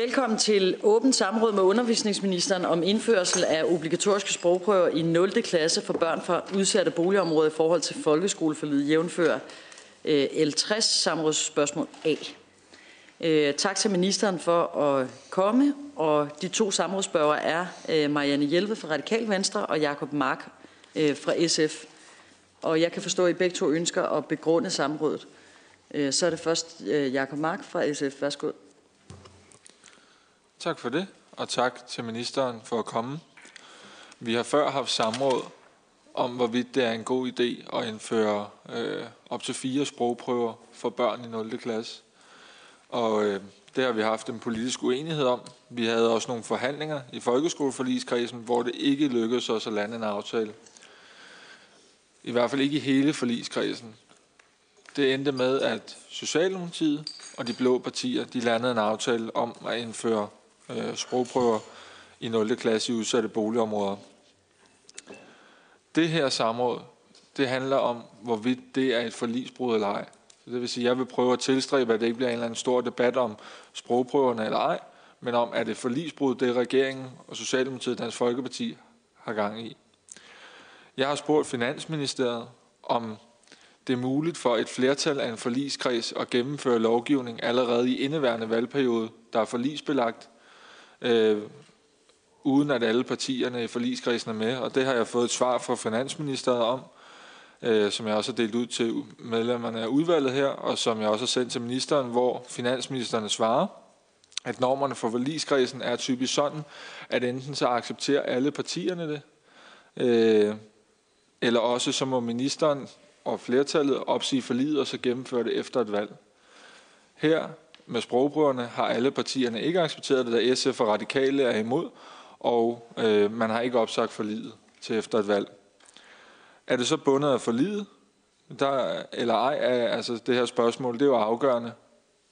Velkommen til åbent samråd med undervisningsministeren om indførsel af obligatoriske sprogprøver i 0. klasse for børn fra udsatte boligområder i forhold til folkeskoleforliget jævnfører øh, L60 samrådsspørgsmål A. Øh, tak til ministeren for at komme, og de to samrådsspørgere er øh, Marianne Hjelve fra Radikal Venstre og Jakob Mark fra SF. Og jeg kan forstå, at I begge to ønsker at begrunde samrådet. Så er det først Jakob Mark fra SF. Værsgo. Tak for det, og tak til ministeren for at komme. Vi har før haft samråd om, hvorvidt det er en god idé at indføre øh, op til fire sprogprøver for børn i 0. klasse. Og øh, det har vi haft en politisk uenighed om. Vi havde også nogle forhandlinger i folkeskoleforligskredsen, hvor det ikke lykkedes os at lande en aftale. I hvert fald ikke i hele forligskredsen. Det endte med, at Socialdemokratiet og de blå partier de landede en aftale om at indføre øh, sprogprøver i 0. klasse i udsatte boligområder. Det her samråd, det handler om, hvorvidt det er et forlisbrud eller ej. Det vil sige, at jeg vil prøve at tilstræbe, at det ikke bliver en eller anden stor debat om sprogprøverne eller ej, men om, at det forlisbrud, det regeringen og Socialdemokratiet og Dansk Folkeparti har gang i. Jeg har spurgt Finansministeriet, om det er muligt for et flertal af en forliskreds at gennemføre lovgivning allerede i indeværende valgperiode, der er forlisbelagt, øh, uden at alle partierne i forligskredsen er med. Og det har jeg fået et svar fra Finansministeriet om, øh, som jeg også har delt ud til medlemmerne af udvalget her, og som jeg også har sendt til ministeren, hvor finansministeren svarer, at normerne for forligskredsen er typisk sådan, at enten så accepterer alle partierne det, øh, eller også så må ministeren og flertallet opsige forliget og så gennemføre det efter et valg. Her med sprogprøverne har alle partierne ikke accepteret det, da SF og Radikale er imod, og øh, man har ikke opsagt forliget til efter et valg. Er det så bundet af forliget? Der, eller ej, er, altså det her spørgsmål, det er jo afgørende.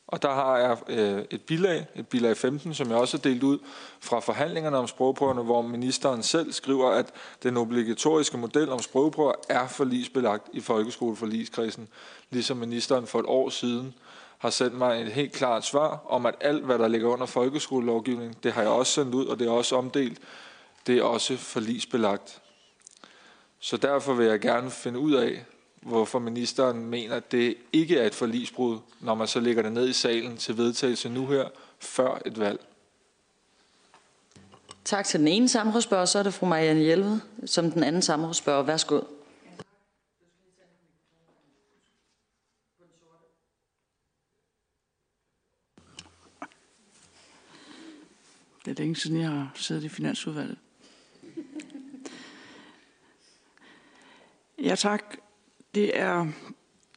Og der har jeg øh, et bilag, et bilag 15, som jeg også har delt ud fra forhandlingerne om sprogprøverne, hvor ministeren selv skriver, at den obligatoriske model om sprogprøver er forlisbelagt i folkeskoleforligskredsen, ligesom ministeren for et år siden har sendt mig et helt klart svar om, at alt, hvad der ligger under folkeskolelovgivningen, det har jeg også sendt ud, og det er også omdelt. Det er også forlisbelagt. Så derfor vil jeg gerne finde ud af, hvorfor ministeren mener, at det ikke er et forlisbrud, når man så lægger det ned i salen til vedtagelse nu her, før et valg. Tak til den ene samrådsspørger, så er det fru Marianne Hjelved, som den anden samrådsspørger. Værsgo. Det er længe siden, jeg har siddet i Finansudvalget. Ja, tak. Det er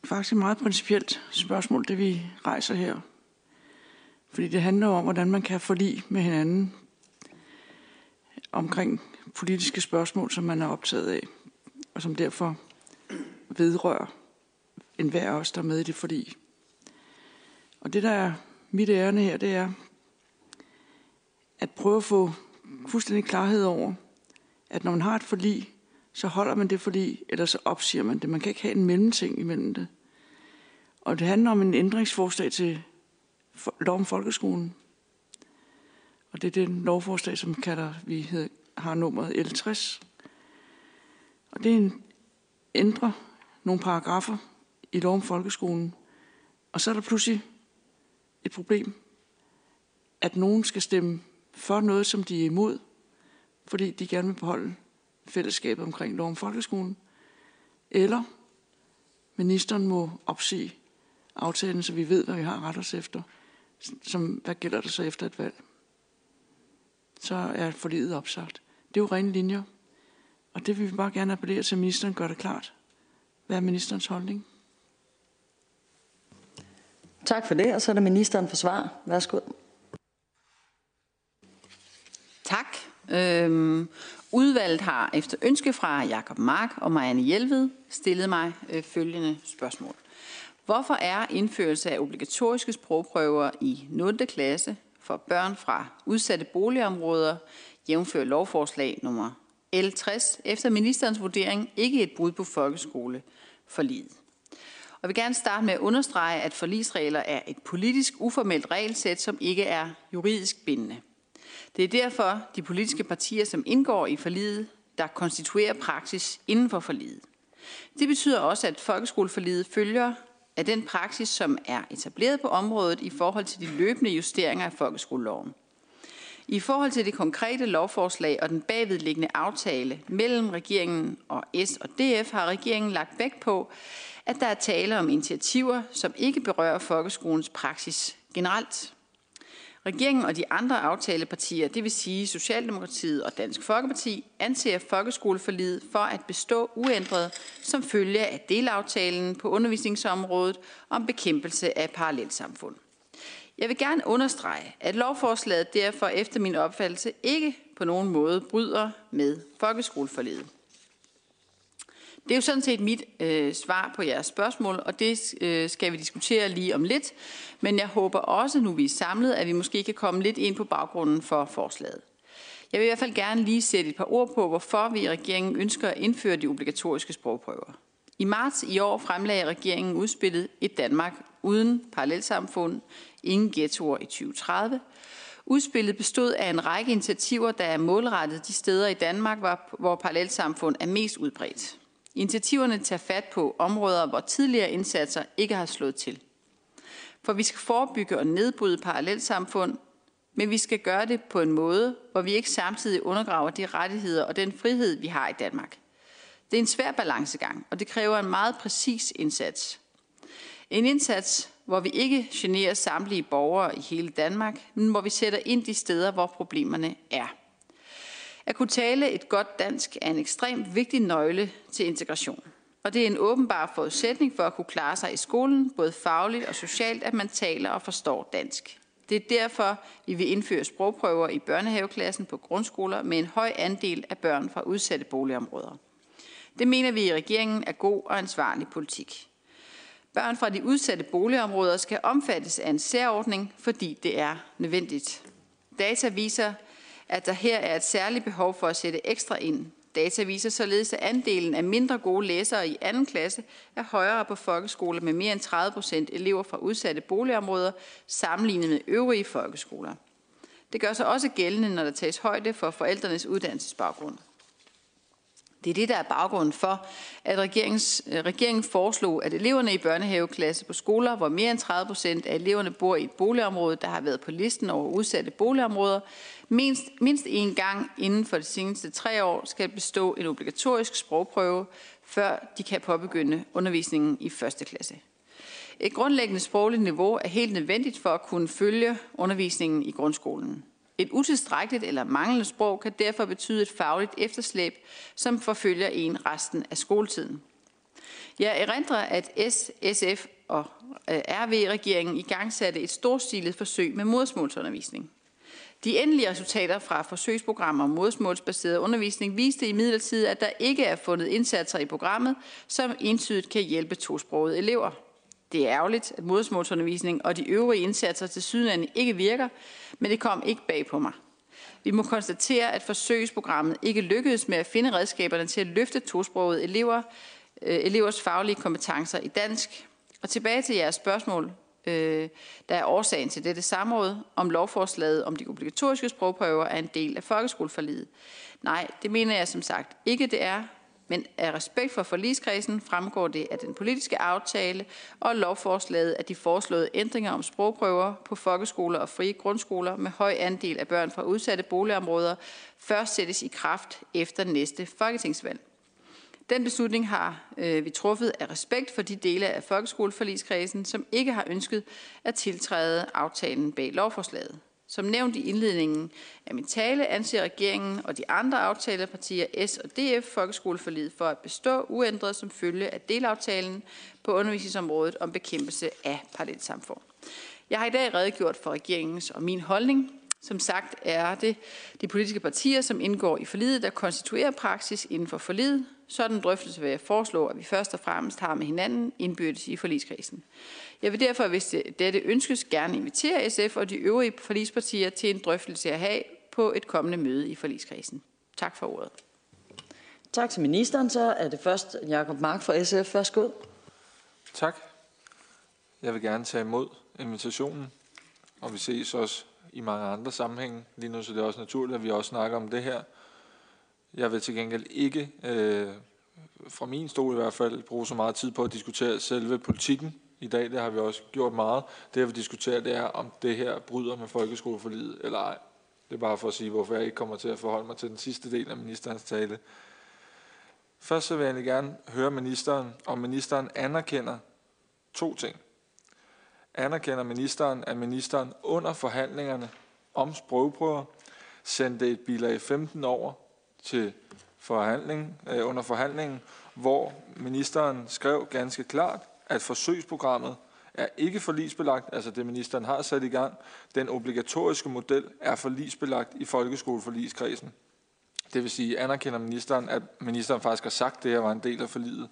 faktisk et meget principielt spørgsmål, det vi rejser her. Fordi det handler om, hvordan man kan forlige med hinanden omkring politiske spørgsmål, som man er optaget af, og som derfor vedrører enhver af os, der er med i det forlig. Og det, der er mit ærne her, det er at prøve at få fuldstændig klarhed over, at når man har et forlig, så holder man det forlig, eller så opsiger man det. Man kan ikke have en mellemting imellem det. Og det handler om en ændringsforslag til lov om folkeskolen. Og det er det lovforslag, som kalder, vi hedder, har nummeret L60. Og det er en ændre nogle paragrafer i lov om folkeskolen. Og så er der pludselig et problem, at nogen skal stemme for noget, som de er imod, fordi de gerne vil beholde fællesskabet omkring lov om folkeskolen, eller ministeren må opsige aftalen, så vi ved, hvad vi har ret os efter, som, hvad gælder det så efter et valg. Så er forliget opsagt. Det er jo rene linjer, og det vil vi bare gerne appellere til, at ministeren gør det klart. Hvad er ministerens holdning? Tak for det, og så er det ministeren for svar. Værsgo. Tak. Øhm, udvalget har efter ønske fra Jakob Mark og Marianne Hjelved stillet mig øh, følgende spørgsmål. Hvorfor er indførelse af obligatoriske sprogprøver i 0. klasse for børn fra udsatte boligområder, jævnfør lovforslag nummer L60, efter ministerens vurdering ikke et brud på folkeskole for livet? Og jeg vil gerne starte med at understrege, at forlisregler er et politisk uformelt regelsæt, som ikke er juridisk bindende. Det er derfor de politiske partier, som indgår i forliget, der konstituerer praksis inden for forliget. Det betyder også, at folkeskoleforliget følger af den praksis, som er etableret på området i forhold til de løbende justeringer af folkeskoleloven. I forhold til det konkrete lovforslag og den bagvedliggende aftale mellem regeringen og S og DF har regeringen lagt vægt på, at der er tale om initiativer, som ikke berører folkeskolens praksis generelt. Regeringen og de andre aftalepartier, det vil sige Socialdemokratiet og Dansk Folkeparti, anser folkeskoleforliget for at bestå uændret som følge af delaftalen på undervisningsområdet om bekæmpelse af parallelsamfund. Jeg vil gerne understrege, at lovforslaget derfor efter min opfattelse ikke på nogen måde bryder med folkeskoleforliget. Det er jo sådan set mit øh, svar på jeres spørgsmål, og det øh, skal vi diskutere lige om lidt. Men jeg håber også, nu vi er samlet, at vi måske kan komme lidt ind på baggrunden for forslaget. Jeg vil i hvert fald gerne lige sætte et par ord på, hvorfor vi i regeringen ønsker at indføre de obligatoriske sprogprøver. I marts i år fremlagde regeringen udspillet Et Danmark uden parallelsamfund, ingen ghettoer i 2030. Udspillet bestod af en række initiativer, der er målrettet de steder i Danmark, hvor parallelsamfund er mest udbredt. Initiativerne tager fat på områder, hvor tidligere indsatser ikke har slået til. For vi skal forebygge og nedbryde parallelsamfund, men vi skal gøre det på en måde, hvor vi ikke samtidig undergraver de rettigheder og den frihed, vi har i Danmark. Det er en svær balancegang, og det kræver en meget præcis indsats. En indsats, hvor vi ikke generer samtlige borgere i hele Danmark, men hvor vi sætter ind de steder, hvor problemerne er. At kunne tale et godt dansk er en ekstremt vigtig nøgle til integration. Og det er en åbenbar forudsætning for at kunne klare sig i skolen, både fagligt og socialt, at man taler og forstår dansk. Det er derfor, vi vil indføre sprogprøver i børnehaveklassen på grundskoler med en høj andel af børn fra udsatte boligområder. Det mener vi i regeringen er god og ansvarlig politik. Børn fra de udsatte boligområder skal omfattes af en særordning, fordi det er nødvendigt. Data viser, at der her er et særligt behov for at sætte ekstra ind. Data viser således, at andelen af mindre gode læsere i anden klasse er højere på folkeskoler med mere end 30 procent elever fra udsatte boligområder sammenlignet med øvrige folkeskoler. Det gør sig også gældende, når der tages højde for forældrenes uddannelsesbaggrund. Det er det, der er baggrunden for, at regeringens, øh, regeringen foreslog, at eleverne i børnehaveklasse på skoler, hvor mere end 30 procent af eleverne bor i et boligområde, der har været på listen over udsatte boligområder, mindst, mindst én gang inden for de seneste tre år skal bestå en obligatorisk sprogprøve, før de kan påbegynde undervisningen i første klasse. Et grundlæggende sprogligt niveau er helt nødvendigt for at kunne følge undervisningen i grundskolen. Et utilstrækkeligt eller manglende sprog kan derfor betyde et fagligt efterslæb, som forfølger en resten af skoletiden. Jeg erindrer, at S, SF og øh, RV-regeringen i gang satte et storstilet forsøg med modersmålsundervisning. De endelige resultater fra forsøgsprogrammer om modersmålsbaseret undervisning viste i midlertid, at der ikke er fundet indsatser i programmet, som entydigt kan hjælpe tosprogede elever. Det er ærgerligt, at modersmålsundervisning og de øvrige indsatser til sydlandet ikke virker, men det kom ikke bag på mig. Vi må konstatere, at forsøgsprogrammet ikke lykkedes med at finde redskaberne til at løfte tosprogede elever, øh, elevers faglige kompetencer i dansk. Og tilbage til jeres spørgsmål, øh, der er årsagen til dette samråd, om lovforslaget om de obligatoriske sprogprøver er en del af folkeskoleforliget. Nej, det mener jeg som sagt ikke, det er. Men af respekt for forligskredsen fremgår det af den politiske aftale og lovforslaget, at de foreslåede ændringer om sprogprøver på folkeskoler og frie grundskoler med høj andel af børn fra udsatte boligområder først sættes i kraft efter næste folketingsvalg. Den beslutning har øh, vi truffet af respekt for de dele af folkeskoleforligskredsen, som ikke har ønsket at tiltræde aftalen bag lovforslaget. Som nævnt i indledningen af min tale, anser regeringen og de andre aftalepartier S og DF folkeskoleforliget for at bestå uændret som følge af delaftalen på undervisningsområdet om bekæmpelse af parallelsamfund. Jeg har i dag redegjort for regeringens og min holdning. Som sagt er det de politiske partier, som indgår i forliget, der konstituerer praksis inden for forliget. Sådan drøftelse vil jeg foreslå, at vi først og fremmest har med hinanden indbyrdes i forligskrisen. Jeg vil derfor, hvis dette ønskes, gerne invitere SF og de øvrige forligspartier til en drøftelse at have på et kommende møde i forligskrisen. Tak for ordet. Tak til ministeren. Så er det først Jakob Mark fra SF. Værsgo. Tak. Jeg vil gerne tage imod invitationen, og vi ses også i mange andre sammenhænge. Lige nu så det er også naturligt, at vi også snakker om det her. Jeg vil til gengæld ikke, øh, fra min stol i hvert fald, bruge så meget tid på at diskutere selve politikken i dag. Det har vi også gjort meget. Det, jeg vil diskutere, det er, om det her bryder med folkeskoleforliget eller ej. Det er bare for at sige, hvorfor jeg ikke kommer til at forholde mig til den sidste del af ministerens tale. Først så vil jeg gerne høre ministeren, om ministeren anerkender to ting. Anerkender ministeren, at ministeren under forhandlingerne om sprogprøver sendte et bilag 15 over til forhandling, øh, under forhandlingen, hvor ministeren skrev ganske klart, at forsøgsprogrammet er ikke forlisbelagt, altså det ministeren har sat i gang. Den obligatoriske model er forlisbelagt i folkeskoleforligskredsen. Det vil sige, anerkender ministeren, at ministeren faktisk har sagt, at det her var en del af forliget.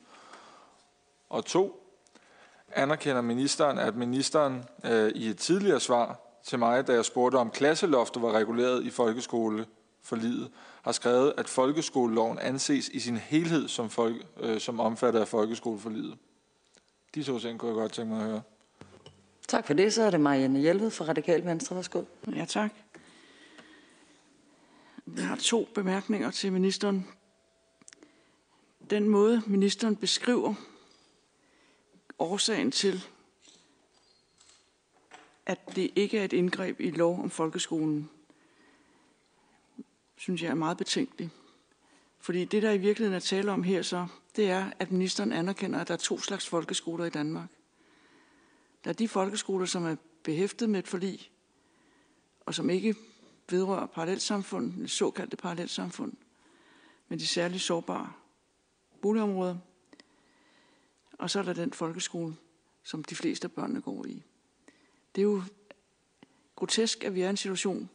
Og to, anerkender ministeren, at ministeren øh, i et tidligere svar til mig, da jeg spurgte om klasseloftet var reguleret i folkeskoleforliget, har skrevet, at folkeskoleloven anses i sin helhed som, folk, øh, som omfattet af folkeskoleforliget. De to ting kunne jeg godt tænke mig at høre. Tak for det. Så er det Marianne Hjelved fra Radikal Venstre. Værsgo. Ja, tak. Jeg har to bemærkninger til ministeren. Den måde, ministeren beskriver årsagen til, at det ikke er et indgreb i lov om folkeskolen, synes jeg er meget betænkelig. Fordi det, der i virkeligheden er tale om her så, det er, at ministeren anerkender, at der er to slags folkeskoler i Danmark. Der er de folkeskoler, som er behæftet med et forlig, og som ikke vedrører parallelsamfund, det såkaldte parallelsamfund, men de særligt sårbare boligområder. Og så er der den folkeskole, som de fleste af børnene går i. Det er jo grotesk, at vi er i en situation,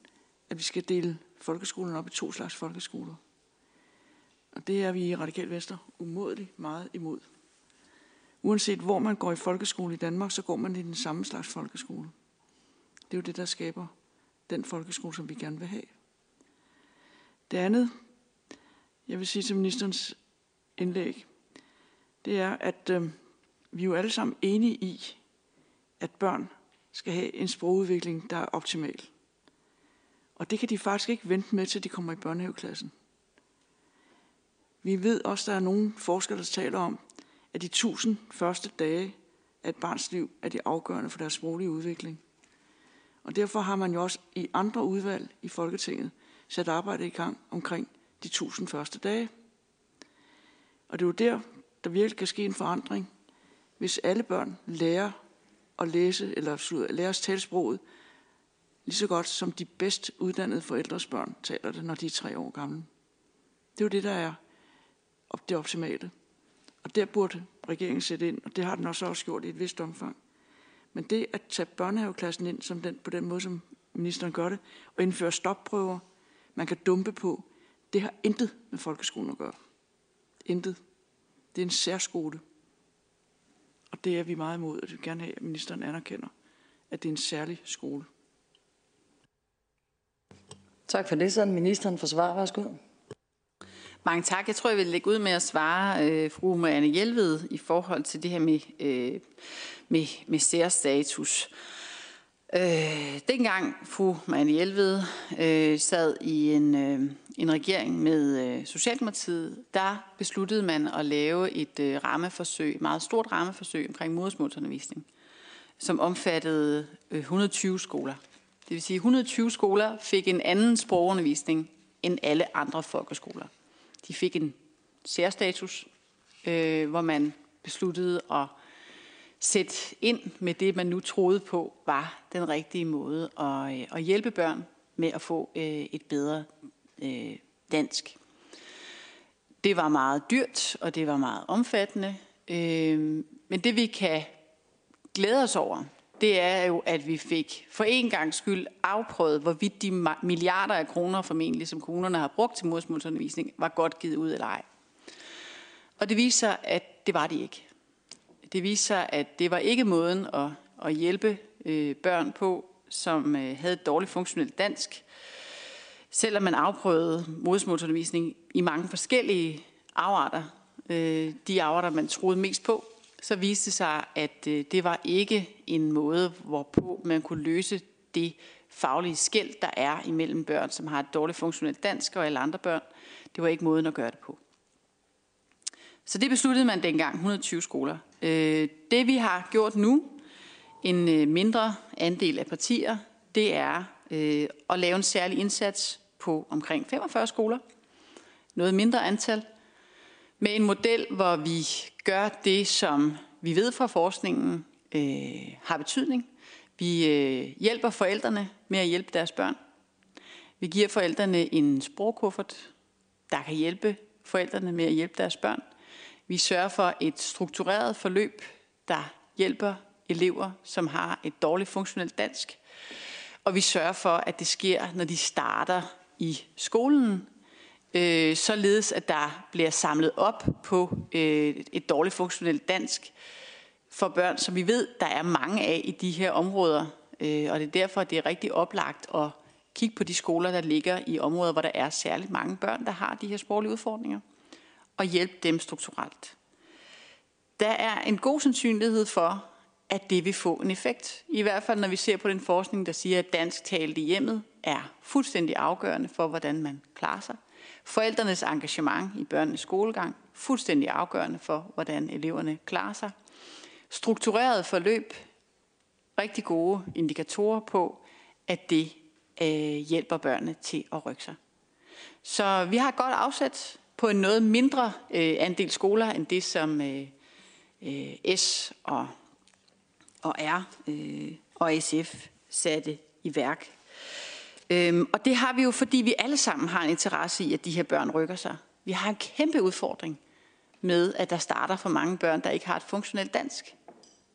at vi skal dele folkeskolen op i to slags folkeskoler. Og det er vi i Radikal Venstre umådeligt meget imod. Uanset hvor man går i folkeskole i Danmark, så går man i den samme slags folkeskole. Det er jo det, der skaber den folkeskole, som vi gerne vil have. Det andet, jeg vil sige til ministerens indlæg, det er, at øh, vi er jo alle sammen enige i, at børn skal have en sprogudvikling, der er optimal. Og det kan de faktisk ikke vente med, til de kommer i børnehaveklassen. Vi ved også, at der er nogle forskere, der taler om, at de tusind første dage af et barns liv er de afgørende for deres sproglige udvikling. Og derfor har man jo også i andre udvalg i Folketinget sat arbejde i gang omkring de tusind første dage. Og det er jo der, der virkelig kan ske en forandring, hvis alle børn lærer at læse, eller lærer at tale sproget, lige så godt som de bedst uddannede forældres børn taler det, når de er tre år gamle. Det er jo det, der er det optimale. Og der burde regeringen sætte ind, og det har den også også gjort i et vist omfang. Men det at tage børnehaveklassen ind som den, på den måde, som ministeren gør det, og indføre stopprøver, man kan dumpe på, det har intet med folkeskolen at gøre. Intet. Det er en særskole. Og det er vi meget imod, og det vil gerne have, at ministeren anerkender, at det er en særlig skole. Tak for det. Så ministeren for svar. Værsgo. Mange tak. Jeg tror, jeg vil lægge ud med at svare øh, fru Marianne Hjelved i forhold til det her med, øh, med, med særstatus. Øh, dengang fru Marianne Hjelved øh, sad i en, øh, en regering med øh, Socialdemokratiet, der besluttede man at lave et øh, rammeforsøg, et meget stort rammeforsøg omkring modersmålsundervisning, som omfattede øh, 120 skoler. Det vil sige, at 120 skoler fik en anden sprogundervisning end alle andre folkeskoler. De fik en særstatus, øh, hvor man besluttede at sætte ind med det, man nu troede på var den rigtige måde at, øh, at hjælpe børn med at få øh, et bedre øh, dansk. Det var meget dyrt, og det var meget omfattende. Øh, men det vi kan glæde os over, det er jo, at vi fik for en gang skyld afprøvet, hvorvidt de milliarder af kroner formentlig, som kommunerne har brugt til modersmålsundervisning, var godt givet ud eller ej. Og det viser, at det var de ikke. Det viser, at det var ikke måden at, at hjælpe øh, børn på, som øh, havde et dårligt funktionelt dansk. Selvom man afprøvede modersmålsundervisning i mange forskellige afarter, øh, de afarter, man troede mest på, så viste det sig, at øh, det var ikke en måde, hvorpå man kunne løse det faglige skæld, der er imellem børn, som har et dårligt funktionelt dansk og alle andre børn. Det var ikke måden at gøre det på. Så det besluttede man dengang, 120 skoler. Øh, det vi har gjort nu, en øh, mindre andel af partier, det er at lave en særlig indsats på omkring 45 skoler. Noget mindre antal. Med en model, hvor vi gør det, som vi ved fra forskningen øh, har betydning. Vi øh, hjælper forældrene med at hjælpe deres børn. Vi giver forældrene en sprogkuffert, der kan hjælpe forældrene med at hjælpe deres børn. Vi sørger for et struktureret forløb, der hjælper elever, som har et dårligt funktionelt dansk. Og vi sørger for, at det sker, når de starter i skolen, øh, således at der bliver samlet op på øh, et dårligt funktionelt dansk for børn, som vi ved, der er mange af i de her områder. Øh, og det er derfor, det er rigtig oplagt at kigge på de skoler, der ligger i områder, hvor der er særligt mange børn, der har de her sproglige udfordringer, og hjælpe dem strukturelt. Der er en god sandsynlighed for, at det vil få en effekt. I hvert fald når vi ser på den forskning, der siger, at dansk talt i hjemmet er fuldstændig afgørende for, hvordan man klarer sig. Forældrenes engagement i børnenes skolegang fuldstændig afgørende for, hvordan eleverne klarer sig. Struktureret forløb, rigtig gode indikatorer på, at det øh, hjælper børnene til at rykke sig. Så vi har et godt afsæt på en noget mindre øh, andel skoler end det, som øh, øh, S og, og R øh, og SF satte i værk. Øhm, og det har vi jo, fordi vi alle sammen har en interesse i, at de her børn rykker sig. Vi har en kæmpe udfordring med, at der starter for mange børn, der ikke har et funktionelt dansk.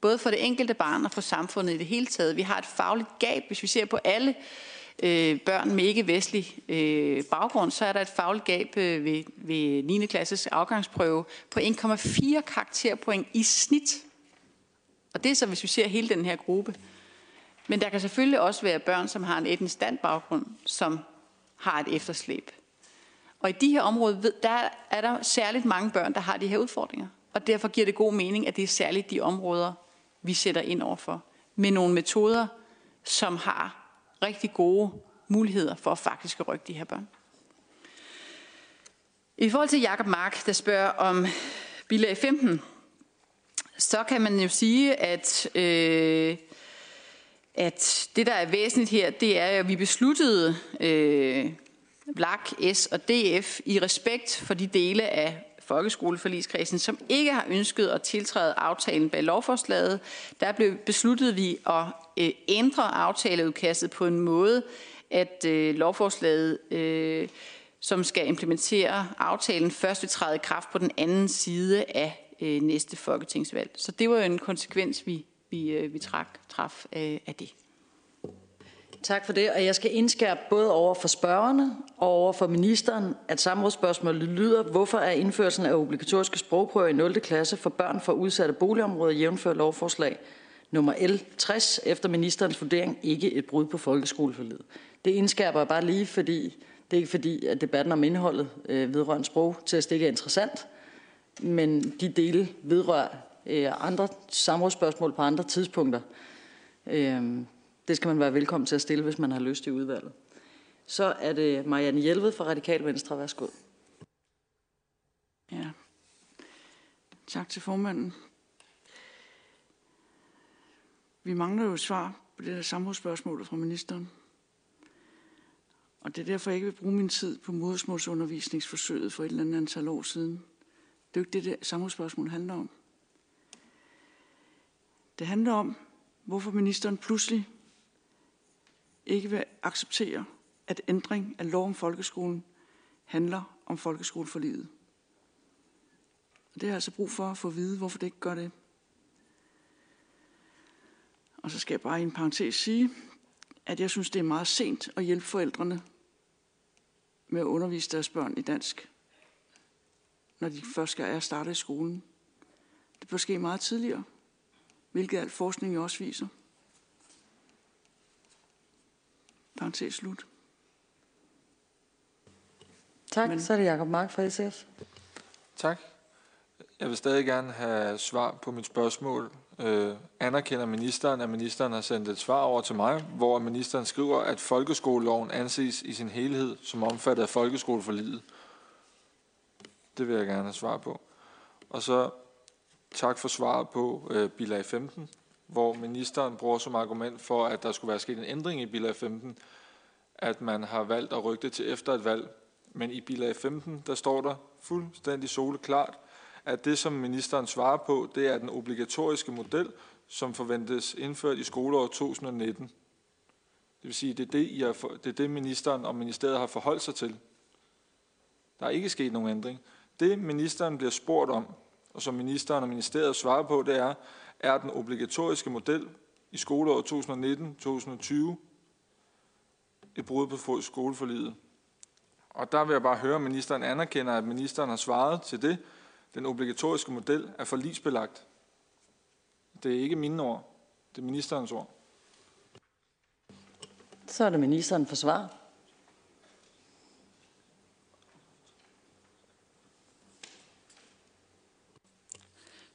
Både for det enkelte barn og for samfundet i det hele taget. Vi har et fagligt gab, hvis vi ser på alle øh, børn med ikke-vestlig øh, baggrund, så er der et fagligt gab øh, ved, ved 9. klasses afgangsprøve på 1,4 karakterpoint i snit. Og det er så, hvis vi ser hele den her gruppe. Men der kan selvfølgelig også være børn, som har en etnisk baggrund, som har et efterslæb. Og i de her områder, der er der særligt mange børn, der har de her udfordringer. Og derfor giver det god mening, at det er særligt de områder, vi sætter ind overfor. Med nogle metoder, som har rigtig gode muligheder for faktisk at rykke de her børn. I forhold til Jakob Mark, der spørger om bilag 15, så kan man jo sige, at, øh, at det, der er væsentligt her, det er, at vi besluttede øh, LAK, S og DF i respekt for de dele af folkeskoleforligskredsen, som ikke har ønsket at tiltræde aftalen bag lovforslaget. Der blev besluttet vi at øh, ændre aftaleudkastet på en måde, at øh, lovforslaget, øh, som skal implementere aftalen, først vil træde i kraft på den anden side af øh, næste folketingsvalg. Så det var jo en konsekvens, vi, vi, øh, vi trak, traf øh, af det. Tak for det, og jeg skal indskærpe både over for spørgerne og over for ministeren, at samrådsspørgsmålet lyder, hvorfor er indførelsen af obligatoriske sprogprøver i 0. klasse for børn fra udsatte boligområder jævnført lovforslag nummer L 60 efter ministerens vurdering ikke et brud på folkeskoleforledet. Det indskærper jeg bare lige, fordi det er ikke fordi, at debatten om indholdet øh, vedrørende at stikke er interessant, men de dele vedrører øh, andre samrådsspørgsmål på andre tidspunkter. Øh, det skal man være velkommen til at stille, hvis man har lyst i udvalget. Så er det Marianne Hjelved fra Radikal Venstre. Værsgo. Ja. Tak til formanden. Vi mangler jo et svar på det der samrådsspørgsmål fra ministeren. Og det er derfor, jeg ikke vil bruge min tid på modersmålsundervisningsforsøget for et eller andet antal år siden. Det er jo ikke det, det samrådsspørgsmål handler om. Det handler om, hvorfor ministeren pludselig ikke vil acceptere, at ændring af lov om folkeskolen handler om folkeskoleforliget. Og det har jeg altså brug for at få at vide, hvorfor det ikke gør det. Og så skal jeg bare i en parentes sige, at jeg synes, det er meget sent at hjælpe forældrene med at undervise deres børn i dansk, når de først skal er starte i skolen. Det bør ske meget tidligere, hvilket al forskning også viser. Parenthes slut. Tak. Men. Så er det Jacob Mark fra SF. Tak. Jeg vil stadig gerne have svar på mit spørgsmål. Øh, anerkender ministeren, at ministeren har sendt et svar over til mig, hvor ministeren skriver, at folkeskoleloven anses i sin helhed som omfattet af folkeskoleforliget? Det vil jeg gerne have svar på. Og så tak for svaret på øh, bilag 15, hvor ministeren bruger som argument for, at der skulle være sket en ændring i bilag 15, at man har valgt at rykke det til efter et valg. Men i bilag 15, der står der fuldstændig soleklart, at det, som ministeren svarer på, det er den obligatoriske model, som forventes indført i skoleåret 2019. Det vil sige, det er det, I har, det er det, ministeren og ministeriet har forholdt sig til. Der er ikke sket nogen ændring. Det, ministeren bliver spurgt om, og som ministeren og ministeriet svarer på, det er, er den obligatoriske model i skoleåret 2019-2020 et brud på skoleforlidet. Og der vil jeg bare høre, om ministeren anerkender, at ministeren har svaret til det. Den obligatoriske model er forlisbelagt. Det er ikke mine ord. Det er ministerens ord. Så er det ministeren for svar.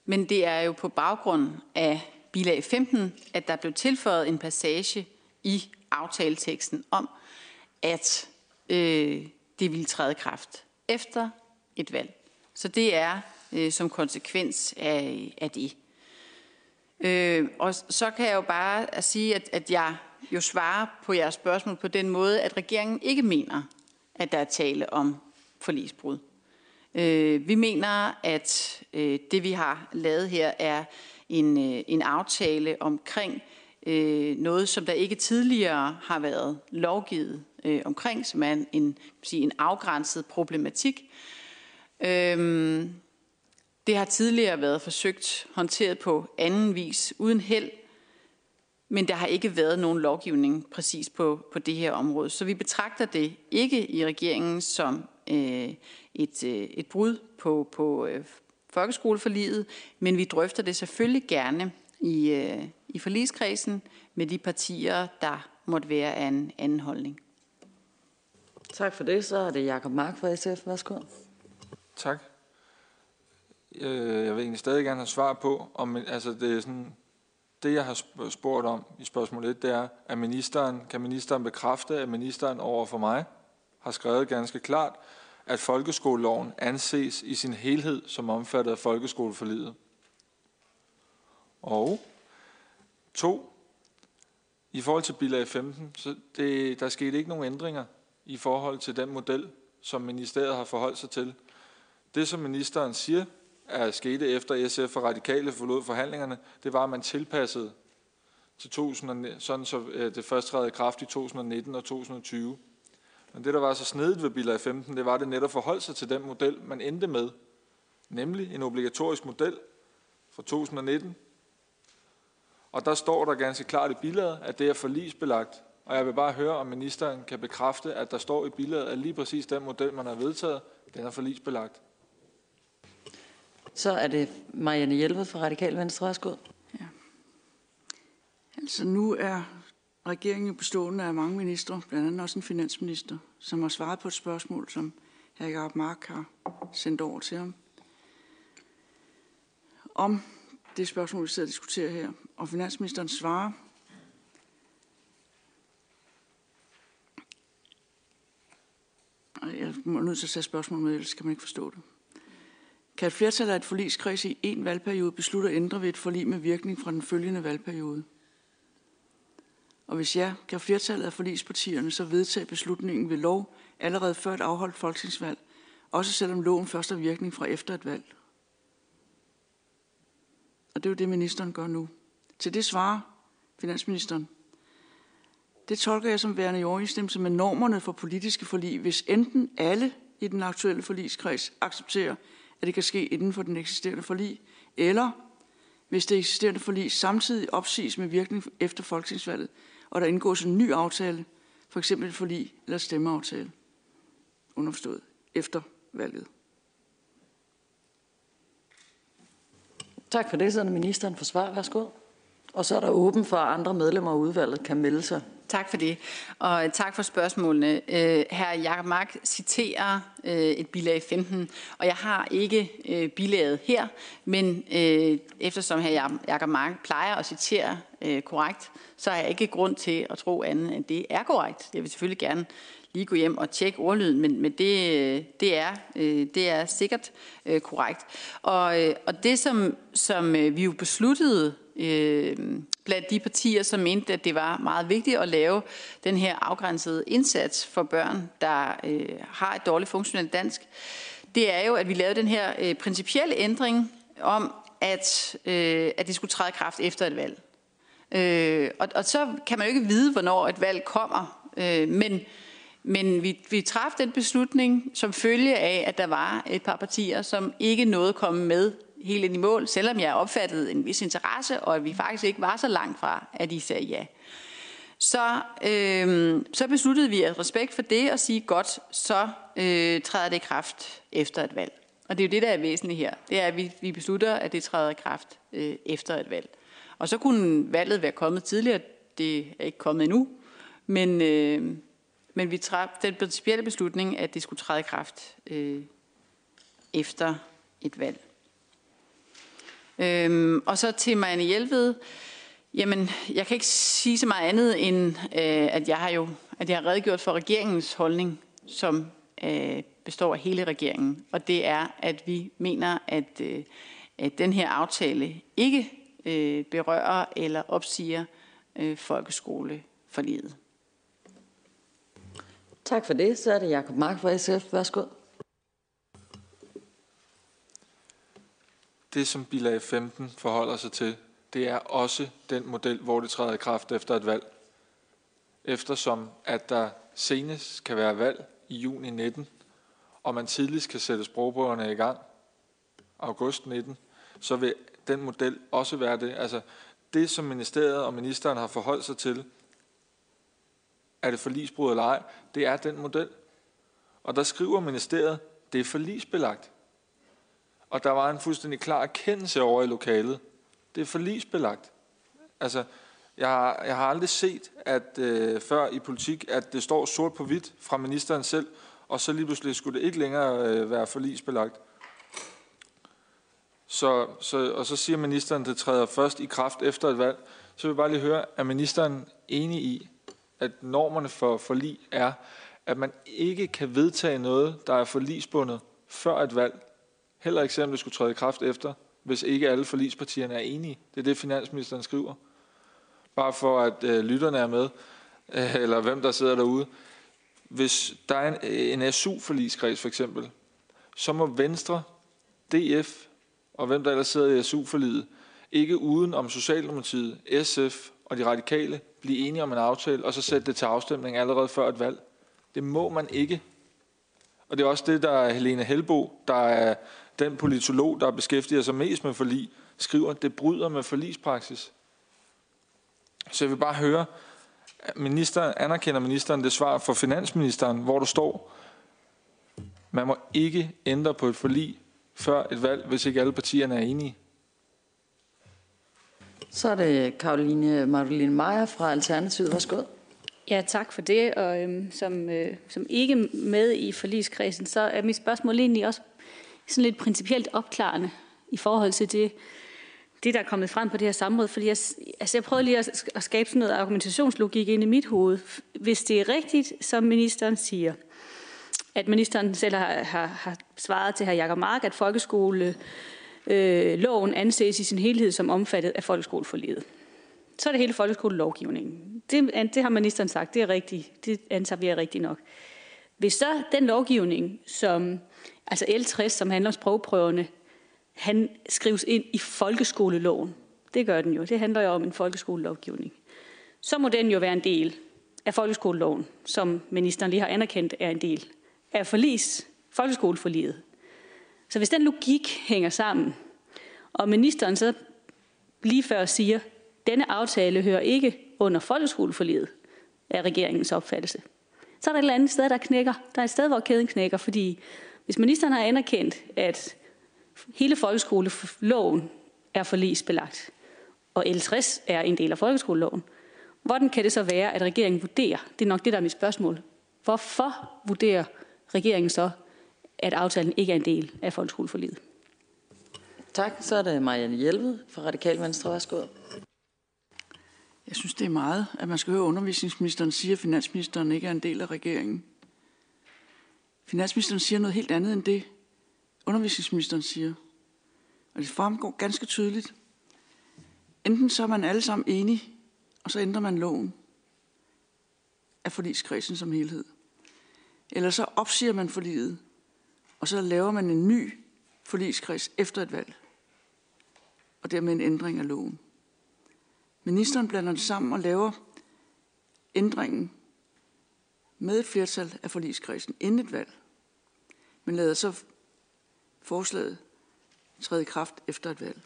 Men det er jo på baggrund af bilag 15, at der blev tilføjet en passage i aftaleteksten om, at øh, det ville træde kraft efter et valg. Så det er øh, som konsekvens af, af det. Øh, og så kan jeg jo bare sige, at, at jeg jo svarer på jeres spørgsmål på den måde, at regeringen ikke mener, at der er tale om forlisbrud. Øh, vi mener, at øh, det vi har lavet her er en, øh, en aftale omkring øh, noget, som der ikke tidligere har været lovgivet øh, omkring, som er en, en, sige, en afgrænset problematik. Øh, det har tidligere været forsøgt håndteret på anden vis, uden held, men der har ikke været nogen lovgivning præcis på, på det her område. Så vi betragter det ikke i regeringen som øh, et, øh, et brud på, på øh, folkeskoleforliget, men vi drøfter det selvfølgelig gerne i, øh, i forligskredsen med de partier, der måtte være af en anden holdning. Tak for det. Så er det Jakob Mark fra SF. Værsgo. Tak. Jeg vil egentlig stadig gerne have svar på, om altså det er sådan, det jeg har spurgt om i spørgsmål 1, det er, at ministeren, kan ministeren bekræfte, at ministeren over for mig har skrevet ganske klart, at folkeskoleloven anses i sin helhed som omfattet af folkeskoleforlidet. Og to, i forhold til bilag 15, så det, der skete ikke nogen ændringer i forhold til den model, som ministeriet har forholdt sig til. Det, som ministeren siger, er skete efter SF og Radikale forlod forhandlingerne, det var, at man tilpassede til 2000, sådan så øh, det først træder i kraft i 2019 og 2020. Men det, der var så snedigt ved bilag 15, det var, at det netop forholdt sig til den model, man endte med. Nemlig en obligatorisk model fra 2019. Og der står der ganske klart i bilaget, at det er forlisbelagt. Og jeg vil bare høre, om ministeren kan bekræfte, at der står i bilaget, at lige præcis den model, man har vedtaget, den er forlisbelagt. Så er det Marianne Hjelved fra Radikal Venstre. Værsgo. Ja. Altså nu er regeringen bestående af mange ministre, blandt andet også en finansminister, som har svaret på et spørgsmål, som hr. Jacob Mark har sendt over til ham. Om det spørgsmål, vi sidder og diskuterer her. Og finansministeren svarer, jeg må nødt til at tage spørgsmål med, ellers kan man ikke forstå det. Kan et flertal af et forligskreds i en valgperiode beslutte at ændre ved et forlig med virkning fra den følgende valgperiode? Og hvis ja, kan flertallet af forligspartierne så vedtage beslutningen ved lov allerede før et afholdt folketingsvalg, også selvom loven først har virkning fra efter et valg? Og det er jo det, ministeren gør nu. Til det svarer finansministeren. Det tolker jeg som værende i overensstemmelse med normerne for politiske forlig, hvis enten alle i den aktuelle forligskreds accepterer, at det kan ske inden for den eksisterende forlig, eller hvis det eksisterende forlig samtidig opsiges med virkning efter folketingsvalget, og der indgås en ny aftale, for eksempel et forlig eller stemmeaftale, underforstået, efter valget. Tak for det, så ministeren for svar. Værsgo. Og så er der åben for, at andre medlemmer af udvalget kan melde sig Tak for det, og øh, tak for spørgsmålene. Øh, her Herr Jakob Mark citerer øh, et bilag 15, og jeg har ikke bilaget her, men eftersom herr Jakob Mark plejer at citere korrekt, så har jeg ikke grund til at tro andet, end det er korrekt. Jeg vil selvfølgelig gerne lige gå hjem og tjekke ordlyden, men, men det, det, er, det er sikkert korrekt. Og, og det, som, som vi jo besluttede øh, blandt de partier, som mente, at det var meget vigtigt at lave den her afgrænsede indsats for børn, der øh, har et dårligt funktionelt dansk, det er jo, at vi lavede den her øh, principielle ændring om, at, øh, at det skulle træde kraft efter et valg. Øh, og, og så kan man jo ikke vide, hvornår et valg kommer, øh, men, men vi, vi træffede den beslutning som følge af, at der var et par partier, som ikke nåede at komme med helt ind i mål, selvom jeg opfattede en vis interesse, og at vi faktisk ikke var så langt fra, at I sagde ja. Så, øh, så besluttede vi at respekt for det og sige, godt, så øh, træder det i kraft efter et valg. Og det er jo det, der er væsentligt her. Det er, at vi, vi beslutter, at det træder i kraft øh, efter et valg. Og så kunne valget være kommet tidligere. Det er ikke kommet endnu. Men, øh, men vi traf den principielle beslutning, at det skulle træde i kraft øh, efter et valg. Øhm, og så til Marianne Hjelved. Jamen, jeg kan ikke sige så meget andet, end øh, at jeg har jo at jeg har redegjort for regeringens holdning, som øh, består af hele regeringen. Og det er, at vi mener, at, øh, at den her aftale ikke øh, berører eller opsiger øh, folkeskoleforliget. Tak for det. Så er det Jacob Mark fra SF. Værsgo. Det, som bilag 15 forholder sig til, det er også den model, hvor det træder i kraft efter et valg. Eftersom at der senest kan være valg i juni 19, og man tidligst kan sætte sprogprøverne i gang august 19, så vil den model også være det. Altså det, som ministeriet og ministeren har forholdt sig til, er det forlisbrud eller ej, det er den model. Og der skriver ministeriet, det er forlisbelagt. Og der var en fuldstændig klar erkendelse over i lokalet. Det er forlisbelagt. Altså, jeg har, jeg har aldrig set, at øh, før i politik, at det står sort på hvidt fra ministeren selv, og så lige pludselig skulle det ikke længere øh, være forlisbelagt. Så, så, og så siger ministeren, at det træder først i kraft efter et valg. Så vil jeg bare lige høre, er ministeren enig i, at normerne for forlig er, at man ikke kan vedtage noget, der er forlisbundet før et valg, Heller ikke selvom det skulle træde i kraft efter, hvis ikke alle forligspartierne er enige. Det er det, finansministeren skriver. Bare for at øh, lytterne er med, øh, eller hvem der sidder derude. Hvis der er en, en SU-forligskreds for eksempel, så må Venstre, DF og hvem der ellers sidder i SU-forliget, ikke uden om Socialdemokratiet, SF og de radikale blive enige om en aftale, og så sætte det til afstemning allerede før et valg. Det må man ikke. Og det er også det, der er Helene Helbo, der er den politolog, der beskæftiger sig mest med forlig, skriver, at det bryder med forligspraksis. Så jeg vil bare høre, minister, anerkender ministeren det svar for finansministeren, hvor du står, man må ikke ændre på et forlig før et valg, hvis ikke alle partierne er enige. Så er det Karoline Madeline Meyer fra Alternativet. Værsgo. Ja, tak for det. Og øhm, som, øh, som ikke med i forligskredsen, så er mit spørgsmål egentlig også sådan lidt principielt opklarende i forhold til det, det, der er kommet frem på det her samråd. Fordi jeg, altså jeg prøvede lige at, at skabe sådan noget argumentationslogik ind i mit hoved. Hvis det er rigtigt, som ministeren siger, at ministeren selv har, har, har svaret til hr. Jakob Mark, at folkeskole øh, loven anses i sin helhed som omfattet af folkeskoleforledet. Så er det hele folkeskolelovgivningen. Det, det har ministeren sagt, det er rigtigt. Det antager vi er rigtigt nok. Hvis så den lovgivning, som altså L60, som handler om sprogprøverne, han skrives ind i folkeskoleloven. Det gør den jo. Det handler jo om en folkeskolelovgivning. Så må den jo være en del af folkeskoleloven, som ministeren lige har anerkendt er en del af forlis, folkeskoleforliget. Så hvis den logik hænger sammen, og ministeren så lige før siger, denne aftale hører ikke under folkeskoleforliget, er regeringens opfattelse, så er der et eller andet sted, der knækker. Der er et sted, hvor kæden knækker, fordi hvis ministeren har anerkendt, at hele folkeskoleloven er forlisbelagt, og L60 er en del af folkeskoleloven, Hvordan kan det så være, at regeringen vurderer, det er nok det, der er mit spørgsmål, hvorfor vurderer regeringen så, at aftalen ikke er en del af folkeskoleforliget? Tak. Så er det Marianne Hjelved fra Radikal Venstre. Værsgo. Jeg synes, det er meget, at man skal høre undervisningsministeren sige, at finansministeren ikke er en del af regeringen. Finansministeren siger noget helt andet end det, undervisningsministeren siger. Og det fremgår ganske tydeligt. Enten så er man alle sammen enige, og så ændrer man loven af forligskredsen som helhed. Eller så opsiger man forliget, og så laver man en ny forligskreds efter et valg. Og dermed en ændring af loven. Ministeren blander det sammen og laver ændringen med et flertal af forligskredsen inden et valg, men lader så forslaget træde i kraft efter et valg.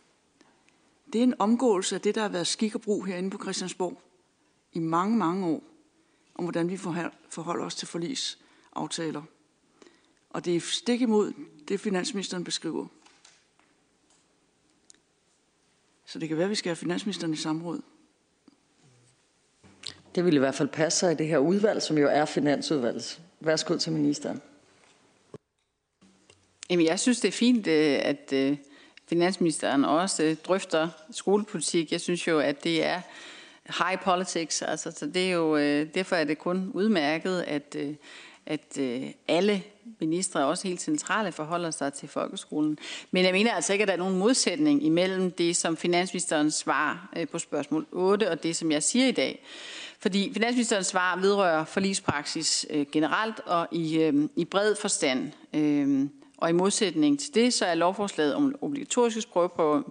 Det er en omgåelse af det, der har været skik og brug herinde på Christiansborg i mange, mange år, om hvordan vi forholder os til forlisaftaler. Og det er stik imod det, finansministeren beskriver. Så det kan være, at vi skal have finansministeren i samråd. Det ville i hvert fald passe sig i det her udvalg, som jo er finansudvalget. Værsgo til ministeren. Jamen, jeg synes, det er fint, øh, at øh, finansministeren også øh, drøfter skolepolitik. Jeg synes jo, at det er high politics. Altså, så det er jo, derfor er det kun udmærket, at, at alle ministre også helt centrale forholder sig til folkeskolen. Men jeg mener altså ikke, at der er nogen modsætning imellem det, som finansministeren svarer på spørgsmål 8, og det, som jeg siger i dag. Fordi finansministerens svar vedrører forligspraksis øh, generelt og i, øh, i bred forstand. Øh, og i modsætning til det, så er lovforslaget om obligatoriske sprogprøver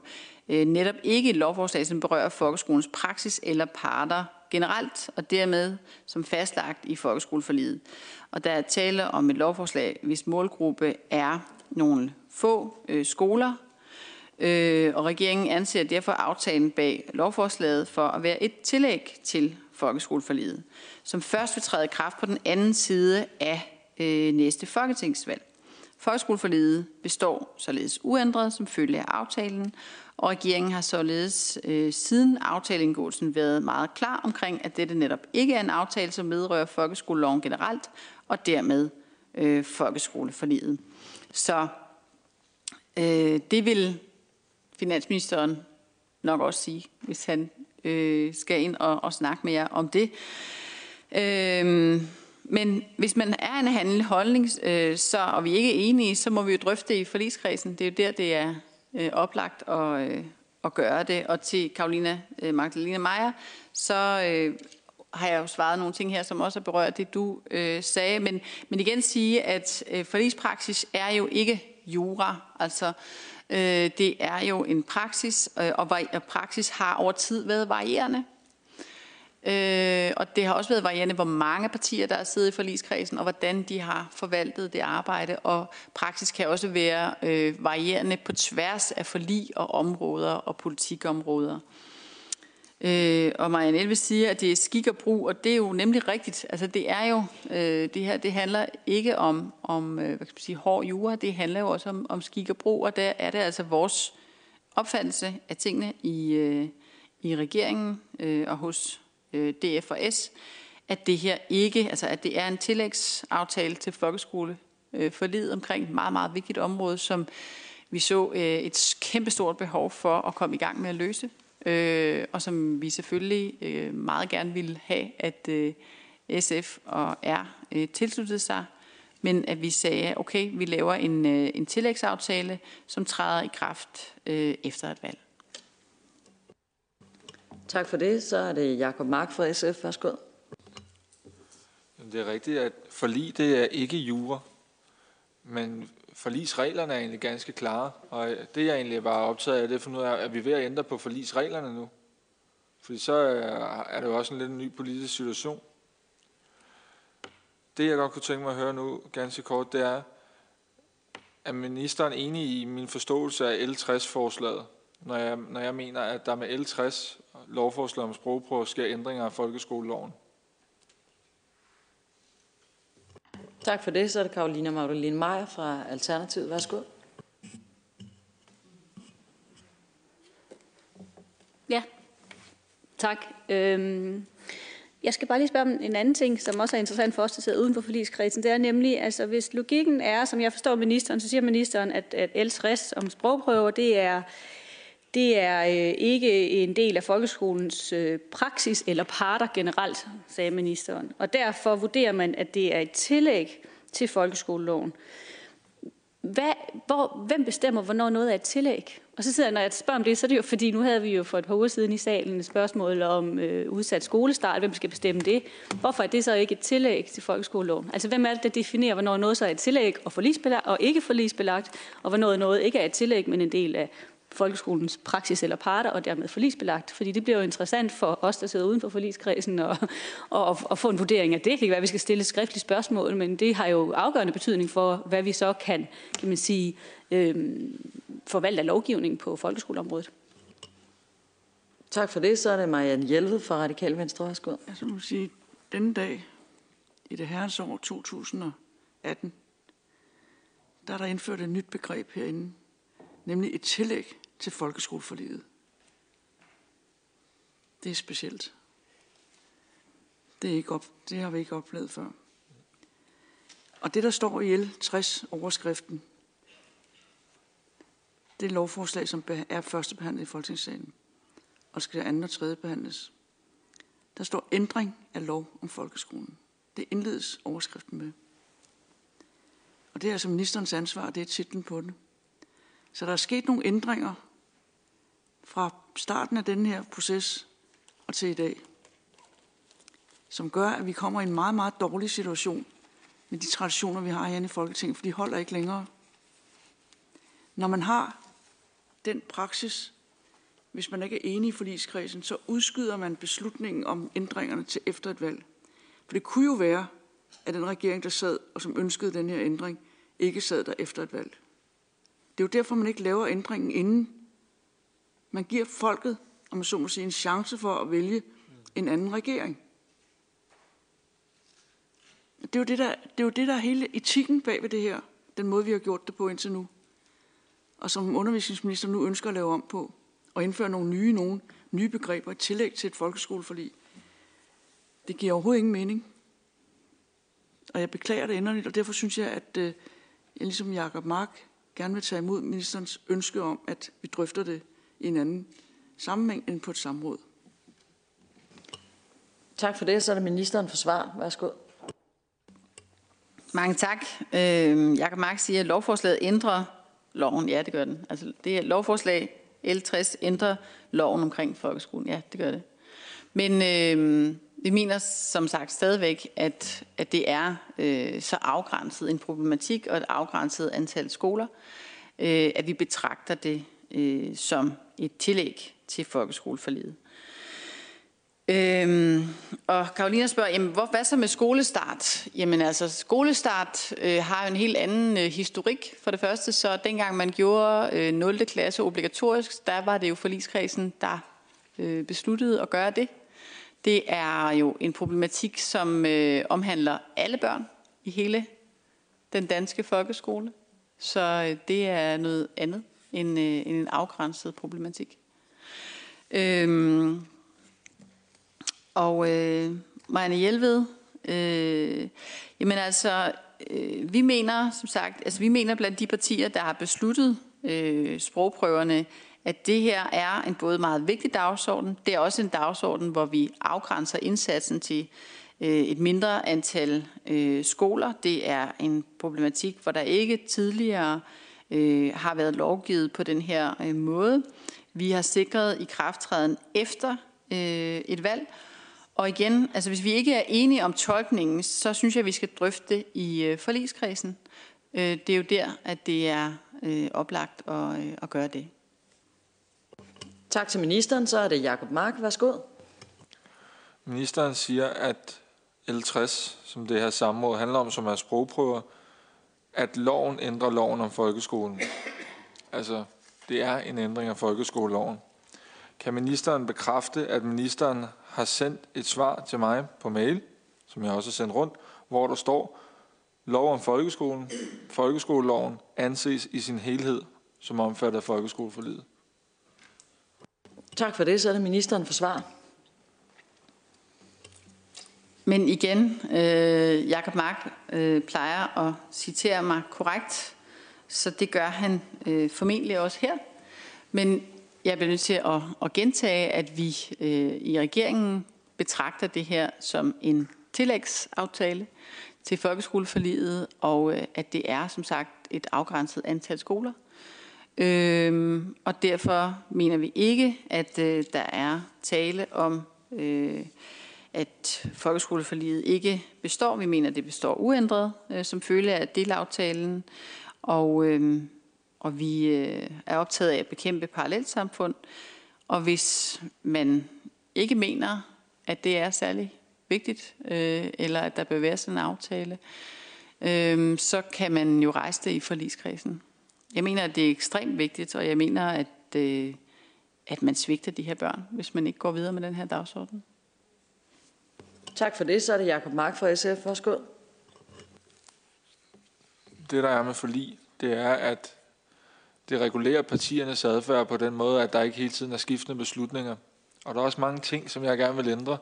øh, netop ikke et lovforslag, som berører folkeskolens praksis eller parter generelt, og dermed som fastlagt i folkeskoleforliget. Og der er tale om et lovforslag, hvis målgruppe er nogle få øh, skoler, øh, og regeringen anser derfor aftalen bag lovforslaget for at være et tillæg til folkeskoleforliget, som først vil træde i kraft på den anden side af øh, næste folketingsvalg. Folkeskoleforliget består således uændret som følge af aftalen, og regeringen har således øh, siden aftaleindgåelsen været meget klar omkring, at dette netop ikke er en aftale, som vedrører folkeskoleloven generelt, og dermed øh, folkeskoleforliget. Så øh, det vil finansministeren nok også sige, hvis han øh, skal ind og, og snakke med jer om det. Øh, men hvis man er en handel holdning, øh, så, og vi ikke er enige, så må vi jo drøfte det i forligskredsen. Det er jo der, det er øh, oplagt at, øh, at gøre det. Og til Karolina øh, Magdalena Meier, så øh, har jeg jo svaret nogle ting her, som også har berørt det, du øh, sagde. Men, men igen sige, at øh, forligspraksis er jo ikke jura. Altså, Øh, det er jo en praksis, øh, og, og praksis har over tid været varierende. Øh, og det har også været varierende, hvor mange partier, der er siddet i forligskredsen, og hvordan de har forvaltet det arbejde. Og praksis kan også være øh, varierende på tværs af forlig og områder og politikområder. Øh, og Marianne Elve siger, at det er skik og brug, og det er jo nemlig rigtigt. Altså det er jo, øh, det her, det handler ikke om, om øh, hvad skal man sige, hård jura, det handler jo også om, om skik og brug, og der er det altså vores opfattelse af tingene i, øh, i regeringen øh, og hos øh, DF og S, at det her ikke, altså at det er en tillægsaftale til folkeskole øh, forlid omkring et meget, meget vigtigt område, som vi så øh, et kæmpestort behov for at komme i gang med at løse, øh, og som vi selvfølgelig øh, meget gerne ville have, at øh, SF og R øh, tilsluttede sig, men at vi sagde, okay, vi laver en, øh, en tillægsaftale, som træder i kraft øh, efter et valg. Tak for det. Så er det Jakob Mark fra SF. Værsgo. Det er rigtigt, at forlig det er ikke jura, men forlisreglerne er egentlig ganske klare. Og det jeg egentlig bare optaget af, det er for nu af, at vi er ved at ændre på forlisreglerne nu. Fordi så øh, er det jo også en lidt ny politisk situation. Det jeg godt kunne tænke mig at høre nu, ganske kort, det er, er ministeren enig i min forståelse af L60-forslaget, når jeg, når jeg mener, at der med L60 lovforslaget om sprogprøver sker ændringer af folkeskoleloven. Tak for det. Så er det Karolina Magdalene Meier fra Alternativet. Værsgo. Ja, tak. Øhm, Jeg skal bare lige spørge om en anden ting, som også er interessant for os, der sidder uden for forligskredsen. Det er nemlig, altså hvis logikken er, som jeg forstår ministeren, så siger ministeren, at, at L60 om sprogprøver, det er, det er øh, ikke en del af folkeskolens øh, praksis eller parter generelt, sagde ministeren. Og derfor vurderer man, at det er et tillæg til folkeskoleloven. Hvad, hvor, hvem bestemmer, hvornår noget er et tillæg? Og så sidder jeg, når jeg spørger om det, så er det jo, fordi nu havde vi jo for et par uger siden i salen et spørgsmål om øh, udsat skolestart. Hvem skal bestemme det? Hvorfor er det så ikke et tillæg til folkeskoleloven? Altså, hvem er det, der definerer, hvornår noget så er et tillæg og, forlisbelagt, og ikke forlisbelagt, og hvornår noget ikke er et tillæg, men en del af folkeskolens praksis eller parter, og dermed forlisbelagt. Fordi det bliver jo interessant for os, der sidder uden for forliskredsen, og, og, og få en vurdering af det. Det kan være, at vi skal stille et skriftligt spørgsmål, men det har jo afgørende betydning for, hvad vi så kan, kan man sige, øhm, forvalte af lovgivning på folkeskoleområdet. Tak for det. Så er det Marianne Hjelved fra Radikal Venstre. Værsgo. Altså, må sige, denne dag, i det herrens år 2018, der er der indført et nyt begreb herinde, nemlig et tillæg til folkeskoleforliget. Det er specielt. Det, er ikke op, det har vi ikke oplevet før. Og det, der står i L60-overskriften, det er lovforslag, som er første behandlet i Folketingssalen, og skal anden og tredje behandles. Der står ændring af lov om folkeskolen. Det indledes overskriften med. Og det er altså ministerens ansvar, det er titlen på den. Så der er sket nogle ændringer fra starten af den her proces og til i dag, som gør, at vi kommer i en meget, meget dårlig situation med de traditioner, vi har herinde i Folketinget, for de holder ikke længere. Når man har den praksis, hvis man ikke er enig i forligskredsen, så udskyder man beslutningen om ændringerne til efter et valg. For det kunne jo være, at den regering, der sad og som ønskede den her ændring, ikke sad der efter et valg. Det er jo derfor, man ikke laver ændringen inden. Man giver folket, om man så må sige, en chance for at vælge en anden regering. Det er jo det, der, det er, jo det, der er hele etikken bag ved det her. Den måde, vi har gjort det på indtil nu. Og som undervisningsminister nu ønsker at lave om på. Og indføre nogle nye, nogle nye begreber i tillæg til et folkeskoleforlig. Det giver overhovedet ingen mening. Og jeg beklager det endeligt, og derfor synes jeg, at øh, jeg ligesom Jakob Mark gerne vil tage imod ministerens ønske om, at vi drøfter det i en anden sammenhæng end på et samråd. Tak for det. Så er det ministeren for svar. Værsgo. Mange tak. Øh, Jakob Mark siger, at lovforslaget ændrer loven. Ja, det gør den. Altså, det er lovforslag L60 ændrer loven omkring folkeskolen. Ja, det gør det. Men øh, vi mener som sagt stadigvæk, at, at det er øh, så afgrænset en problematik og et afgrænset antal skoler, øh, at vi betragter det øh, som et tillæg til folkeskoleforliget. Øhm, og Karolina spørger, jamen, hvor, hvad så med skolestart? Jamen altså, skolestart øh, har jo en helt anden øh, historik. For det første, så dengang man gjorde øh, 0. klasse obligatorisk, der var det jo forligskredsen, der øh, besluttede at gøre det. Det er jo en problematik, som øh, omhandler alle børn i hele den danske folkeskole. Så øh, det er noget andet end, øh, end en afgrænset problematik. Øhm, og øh, Marianne Hjelved, øh, jamen altså, øh, vi mener som sagt, altså vi mener blandt de partier, der har besluttet øh, sprogprøverne, at det her er en både meget vigtig dagsorden. Det er også en dagsorden, hvor vi afgrænser indsatsen til øh, et mindre antal øh, skoler. Det er en problematik, hvor der ikke tidligere øh, har været lovgivet på den her øh, måde. Vi har sikret i krafttræden efter øh, et valg. Og igen, altså hvis vi ikke er enige om tolkningen, så synes jeg, at vi skal drøfte det i øh, forligskredsen. Øh, det er jo der, at det er øh, oplagt at, øh, at gøre det. Tak til ministeren. Så er det Jakob Mark. Værsgo. Ministeren siger, at L60, som det her samråd handler om, som er sprogprøver, at loven ændrer loven om folkeskolen. Altså, det er en ændring af folkeskoleloven. Kan ministeren bekræfte, at ministeren har sendt et svar til mig på mail, som jeg også har sendt rundt, hvor der står, lov om folkeskolen, folkeskoleloven anses i sin helhed som omfattet af folkeskoleforlidet. Tak for det. Så er det ministeren for svar. Men igen, øh, Jakob Mark øh, plejer at citere mig korrekt, så det gør han øh, formentlig også her. Men jeg bliver nødt til at, at gentage, at vi øh, i regeringen betragter det her som en tillægsaftale til folkeskoleforliget, og øh, at det er som sagt et afgrænset antal skoler. Øhm, og derfor mener vi ikke, at øh, der er tale om, øh, at folkeskoleforliget ikke består. Vi mener, at det består uændret øh, som følge af delaftalen. Og, øh, og vi øh, er optaget af at bekæmpe parallelsamfund. Og hvis man ikke mener, at det er særlig vigtigt, øh, eller at der bør være sådan en aftale, øh, så kan man jo rejse det i forligskredsen. Jeg mener, at det er ekstremt vigtigt, og jeg mener, at, øh, at man svigter de her børn, hvis man ikke går videre med den her dagsorden. Tak for det. Så er det Jakob Mark fra SF. Værsgo. Det, der er med forlig, det er, at det regulerer partiernes adfærd på den måde, at der ikke hele tiden er skiftende beslutninger. Og der er også mange ting, som jeg gerne vil ændre.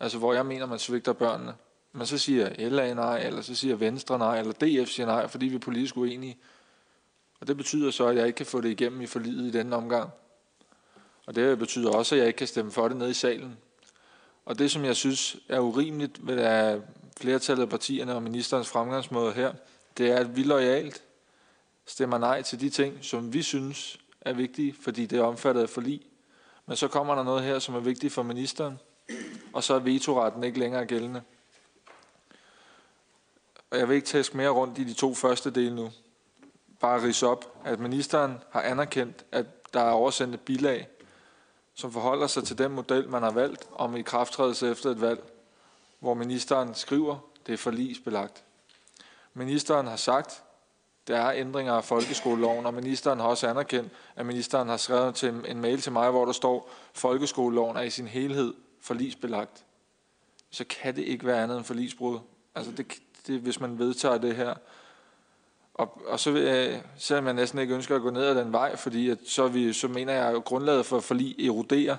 Altså, hvor jeg mener, man svigter børnene. Men så siger LA nej, eller så siger Venstre nej, eller DF siger nej, fordi vi er politisk uenige. Og det betyder så, at jeg ikke kan få det igennem i forliget i denne omgang. Og det betyder også, at jeg ikke kan stemme for det nede i salen. Og det, som jeg synes er urimeligt ved at flertallet af partierne og ministerens fremgangsmåde her, det er, at vi lojalt stemmer nej til de ting, som vi synes er vigtige, fordi det er omfattet af forlig. Men så kommer der noget her, som er vigtigt for ministeren, og så er vetoretten ikke længere gældende. Og jeg vil ikke tæske mere rundt i de to første dele nu. Bare rise op, at ministeren har anerkendt, at der er oversendt et bilag, som forholder sig til den model, man har valgt om i krafttrædelse efter et valg, hvor ministeren skriver, det er forlisbelagt. Ministeren har sagt, der er ændringer af folkeskoleloven, og ministeren har også anerkendt, at ministeren har skrevet til en mail til mig, hvor der står, folkeskoleloven er i sin helhed forlisbelagt. Så kan det ikke være andet end forlisbrud. Altså det, det, hvis man vedtager det her. Og, og så vil jeg, selvom jeg næsten ikke ønsker at gå ned ad den vej, fordi at så, vi, så mener jeg, at grundlaget for forlig eroderer.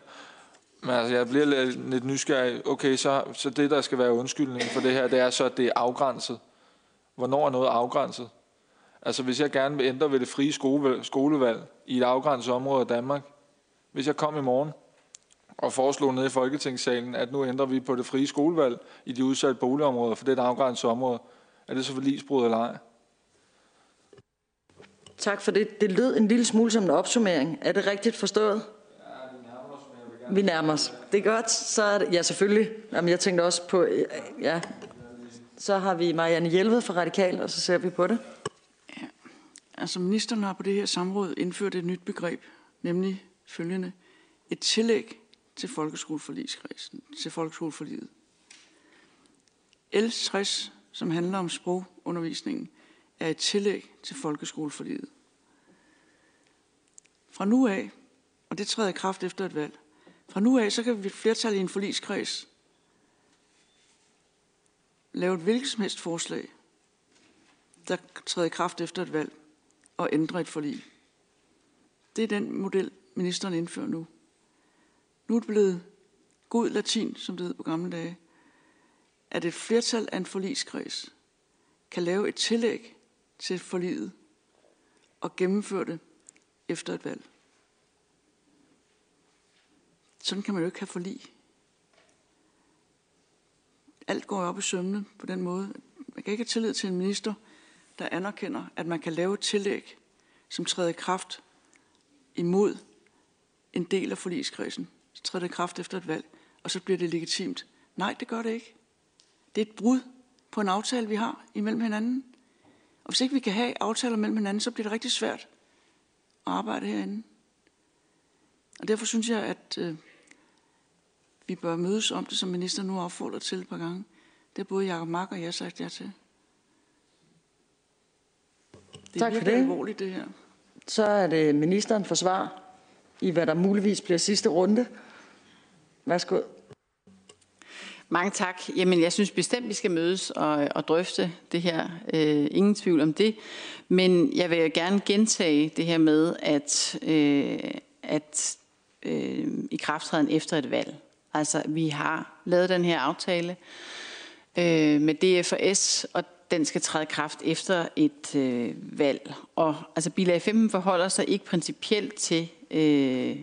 Men altså, jeg bliver lidt, lidt nysgerrig. Okay, så, så det, der skal være undskyldningen for det her, det er så, at det er afgrænset. Hvornår er noget afgrænset? Altså, hvis jeg gerne vil ændre ved det frie skolevalg i et afgrænset område af Danmark, hvis jeg kom i morgen og foreslog nede i Folketingssalen, at nu ændrer vi på det frie skolevalg i de udsatte boligområder, for det er et afgrænset område, er det så forlisbrud eller ej? Tak for det. Det lød en lille smule som en opsummering. Er det rigtigt forstået? Vi nærmer os. Det er godt. Så er det, ja, selvfølgelig. Jamen, jeg tænkte også på, ja. Så har vi Marianne Hjelved fra Radikal, og så ser vi på det. Ja. Altså, ministeren har på det her samråd indført et nyt begreb, nemlig følgende. Et tillæg til folkeskoleforligskredsen, til folkeskoleforliget. L60, som handler om sprogundervisningen, er et tillæg til folkeskoleforliget. Fra nu af, og det træder i kraft efter et valg, fra nu af, så kan vi flertal i en forligskreds lave et hvilket som helst forslag, der træder i kraft efter et valg, og ændre et forlig. Det er den model, ministeren indfører nu. Nu er det blevet god latin, som det hed på gamle dage, at et flertal af en forligskreds kan lave et tillæg til forlivet og gennemføre det efter et valg. Sådan kan man jo ikke have forlig. Alt går op i sømne på den måde. Man kan ikke have tillid til en minister, der anerkender, at man kan lave et tillæg, som træder i kraft imod en del af forligskredsen. Så træder det i kraft efter et valg, og så bliver det legitimt. Nej, det gør det ikke. Det er et brud på en aftale, vi har imellem hinanden. Og hvis ikke vi kan have aftaler mellem hinanden, så bliver det rigtig svært at arbejde herinde. Og derfor synes jeg, at øh, vi bør mødes om det, som ministeren nu har opfordret til et par gange. Det er både Jacob Mark og jeg sagt jer til. Det er tak for det. alvorligt, det her. Så er det ministeren for svar i, hvad der muligvis bliver sidste runde. Værsgo. Mange tak. Jamen, jeg synes bestemt, vi skal mødes og, og drøfte det her. Øh, ingen tvivl om det. Men jeg vil gerne gentage det her med, at, øh, at øh, i krafttræden efter et valg. Altså, vi har lavet den her aftale, øh, med DFS, og den skal træde kraft efter et øh, valg. Og altså bilag 15 forholder sig ikke principielt til øh,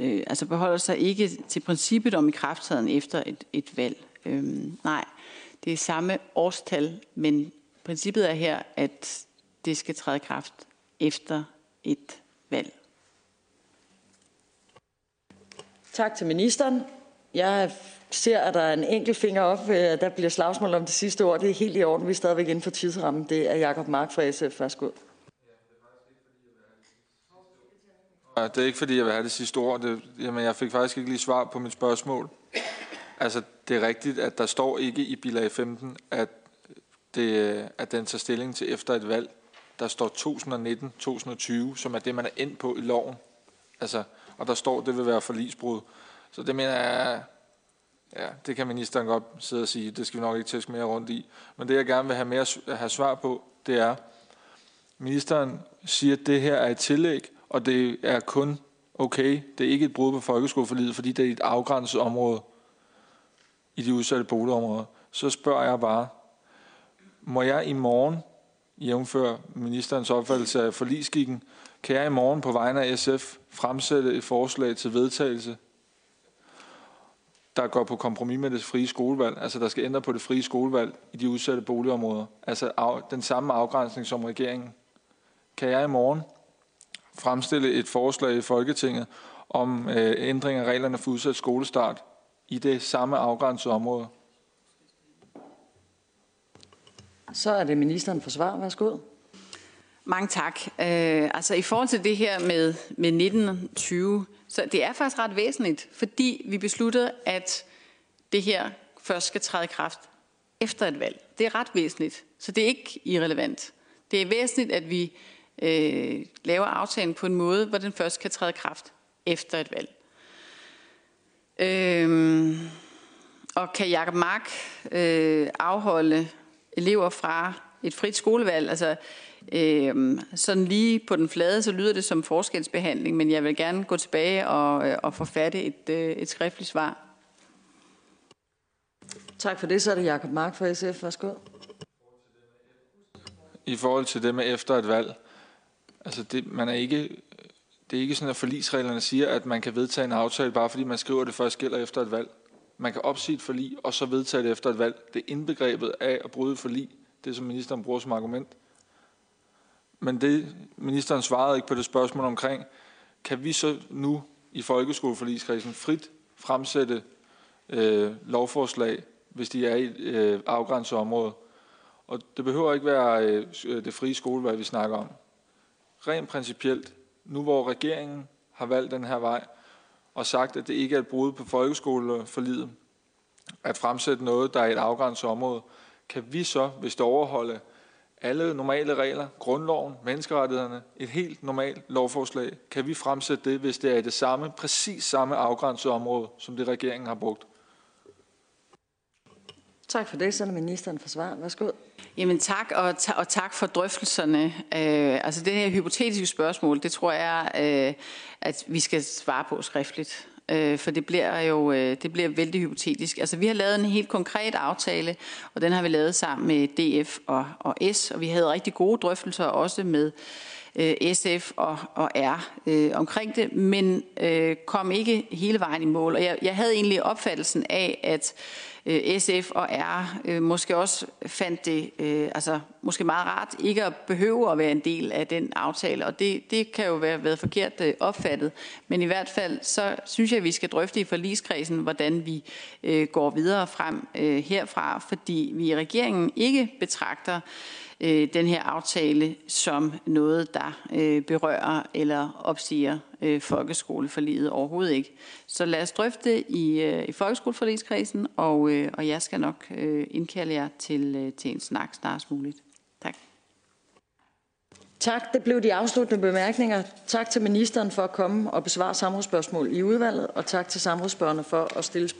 øh, altså beholder sig ikke til princippet om i krafttræden efter et, et valg. Øhm, nej, det er samme årstal, men princippet er her, at det skal træde kraft efter et valg. Tak til ministeren. Jeg ser, at der er en enkelt finger op. Øh, der bliver slagsmål om det sidste ord. Det er helt i orden. Vi er stadigvæk inden for tidsrammen. Det er Jakob Mark fra SF. Værsgo. Det er ikke fordi, jeg vil have det sidste ord. Det, jamen, jeg fik faktisk ikke lige svar på mit spørgsmål. Altså, det er rigtigt, at der står ikke i bilag 15, at, det, at den tager stilling til efter et valg. Der står 2019-2020, som er det, man er ind på i loven. Altså, og der står, at det vil være forlisbrud. Så det mener jeg, ja, det kan ministeren godt sidde og sige, det skal vi nok ikke tæske mere rundt i. Men det, jeg gerne vil have, mere, have svar på, det er, ministeren siger, at det her er et tillæg, og det er kun okay. Det er ikke et brud på folkeskoleforlidet, fordi det er et afgrænset område i de udsatte boligområder. Så spørger jeg bare, må jeg i morgen, jævnfør ministerens opfattelse af forliskikken, kan jeg i morgen på vegne af SF fremsætte et forslag til vedtagelse, der går på kompromis med det frie skolevalg, altså der skal ændre på det frie skolevalg i de udsatte boligområder, altså af, den samme afgrænsning som regeringen. Kan jeg i morgen fremstille et forslag i Folketinget om øh, ændring af reglerne for udsat skolestart i det samme afgrænsede område. Så er det ministeren for svar. Værsgo. Mange tak. Øh, altså i forhold til det her med, med 1920, så det er faktisk ret væsentligt, fordi vi besluttede, at det her først skal træde i kraft efter et valg. Det er ret væsentligt, så det er ikke irrelevant. Det er væsentligt, at vi øh, laver aftalen på en måde, hvor den først kan træde kraft efter et valg. Øh, og kan Jacob Mark øh, afholde elever fra et frit skolevalg? Altså, øh, sådan lige på den flade, så lyder det som forskelsbehandling, men jeg vil gerne gå tilbage og, øh, og forfatte et, øh, et skriftligt svar. Tak for det. Så er det Jacob Mark fra SF. Værsgo. I forhold til det med efter et valg, altså det, man er ikke, det er ikke sådan, at forlisreglerne siger, at man kan vedtage en aftale, bare fordi man skriver, at det først gælder efter et valg. Man kan opsige et forlig, og så vedtage det efter et valg. Det er indbegrebet af at bryde forlig, det som ministeren bruger som argument. Men det, ministeren svarede ikke på det spørgsmål omkring, kan vi så nu i folkeskoleforligskredsen frit fremsætte øh, lovforslag, hvis de er i et øh, afgrænset område. Og det behøver ikke være øh, det frie skolevalg, vi snakker om. Rent principielt, nu hvor regeringen har valgt den her vej, og sagt, at det ikke er et brud på folkeskoleforlidet, at fremsætte noget, der er et afgrænset område, kan vi så, hvis det overholder alle normale regler, grundloven, menneskerettighederne, et helt normalt lovforslag, kan vi fremsætte det, hvis det er i det samme, præcis samme afgrænsede område, som det regeringen har brugt. Tak for det. Så er ministeren for svar. Værsgo. Jamen tak, og, ta- og tak for drøftelserne. Øh, altså det her hypotetiske spørgsmål, det tror jeg, øh, at vi skal svare på skriftligt. Øh, for det bliver jo øh, det bliver vældig hypotetisk. Altså vi har lavet en helt konkret aftale, og den har vi lavet sammen med DF og, og S, og vi havde rigtig gode drøftelser også med øh, SF og, og R øh, omkring det, men øh, kom ikke hele vejen i mål. Og jeg, jeg havde egentlig opfattelsen af, at øh, SF og R øh, måske også fandt det øh, altså, måske meget rart ikke at behøve at være en del af den aftale, og det, det kan jo være været forkert øh, opfattet. Men i hvert fald så synes jeg, at vi skal drøfte i forligskredsen, hvordan vi øh, går videre frem øh, herfra, fordi vi i regeringen ikke betragter øh, den her aftale som noget, der øh, berører eller opsiger øh, folkeskoleforliget overhovedet ikke. Så lad os drøfte i, øh, i folkeskoleforligskredsen, og, øh, og jeg skal nok øh, indkalde jer til, øh, til en snak snarest muligt. Tak. Tak. Det blev de afsluttende bemærkninger. Tak til ministeren for at komme og besvare samrådsspørgsmål i udvalget, og tak til samrådsspørgerne for at stille spørgsmål.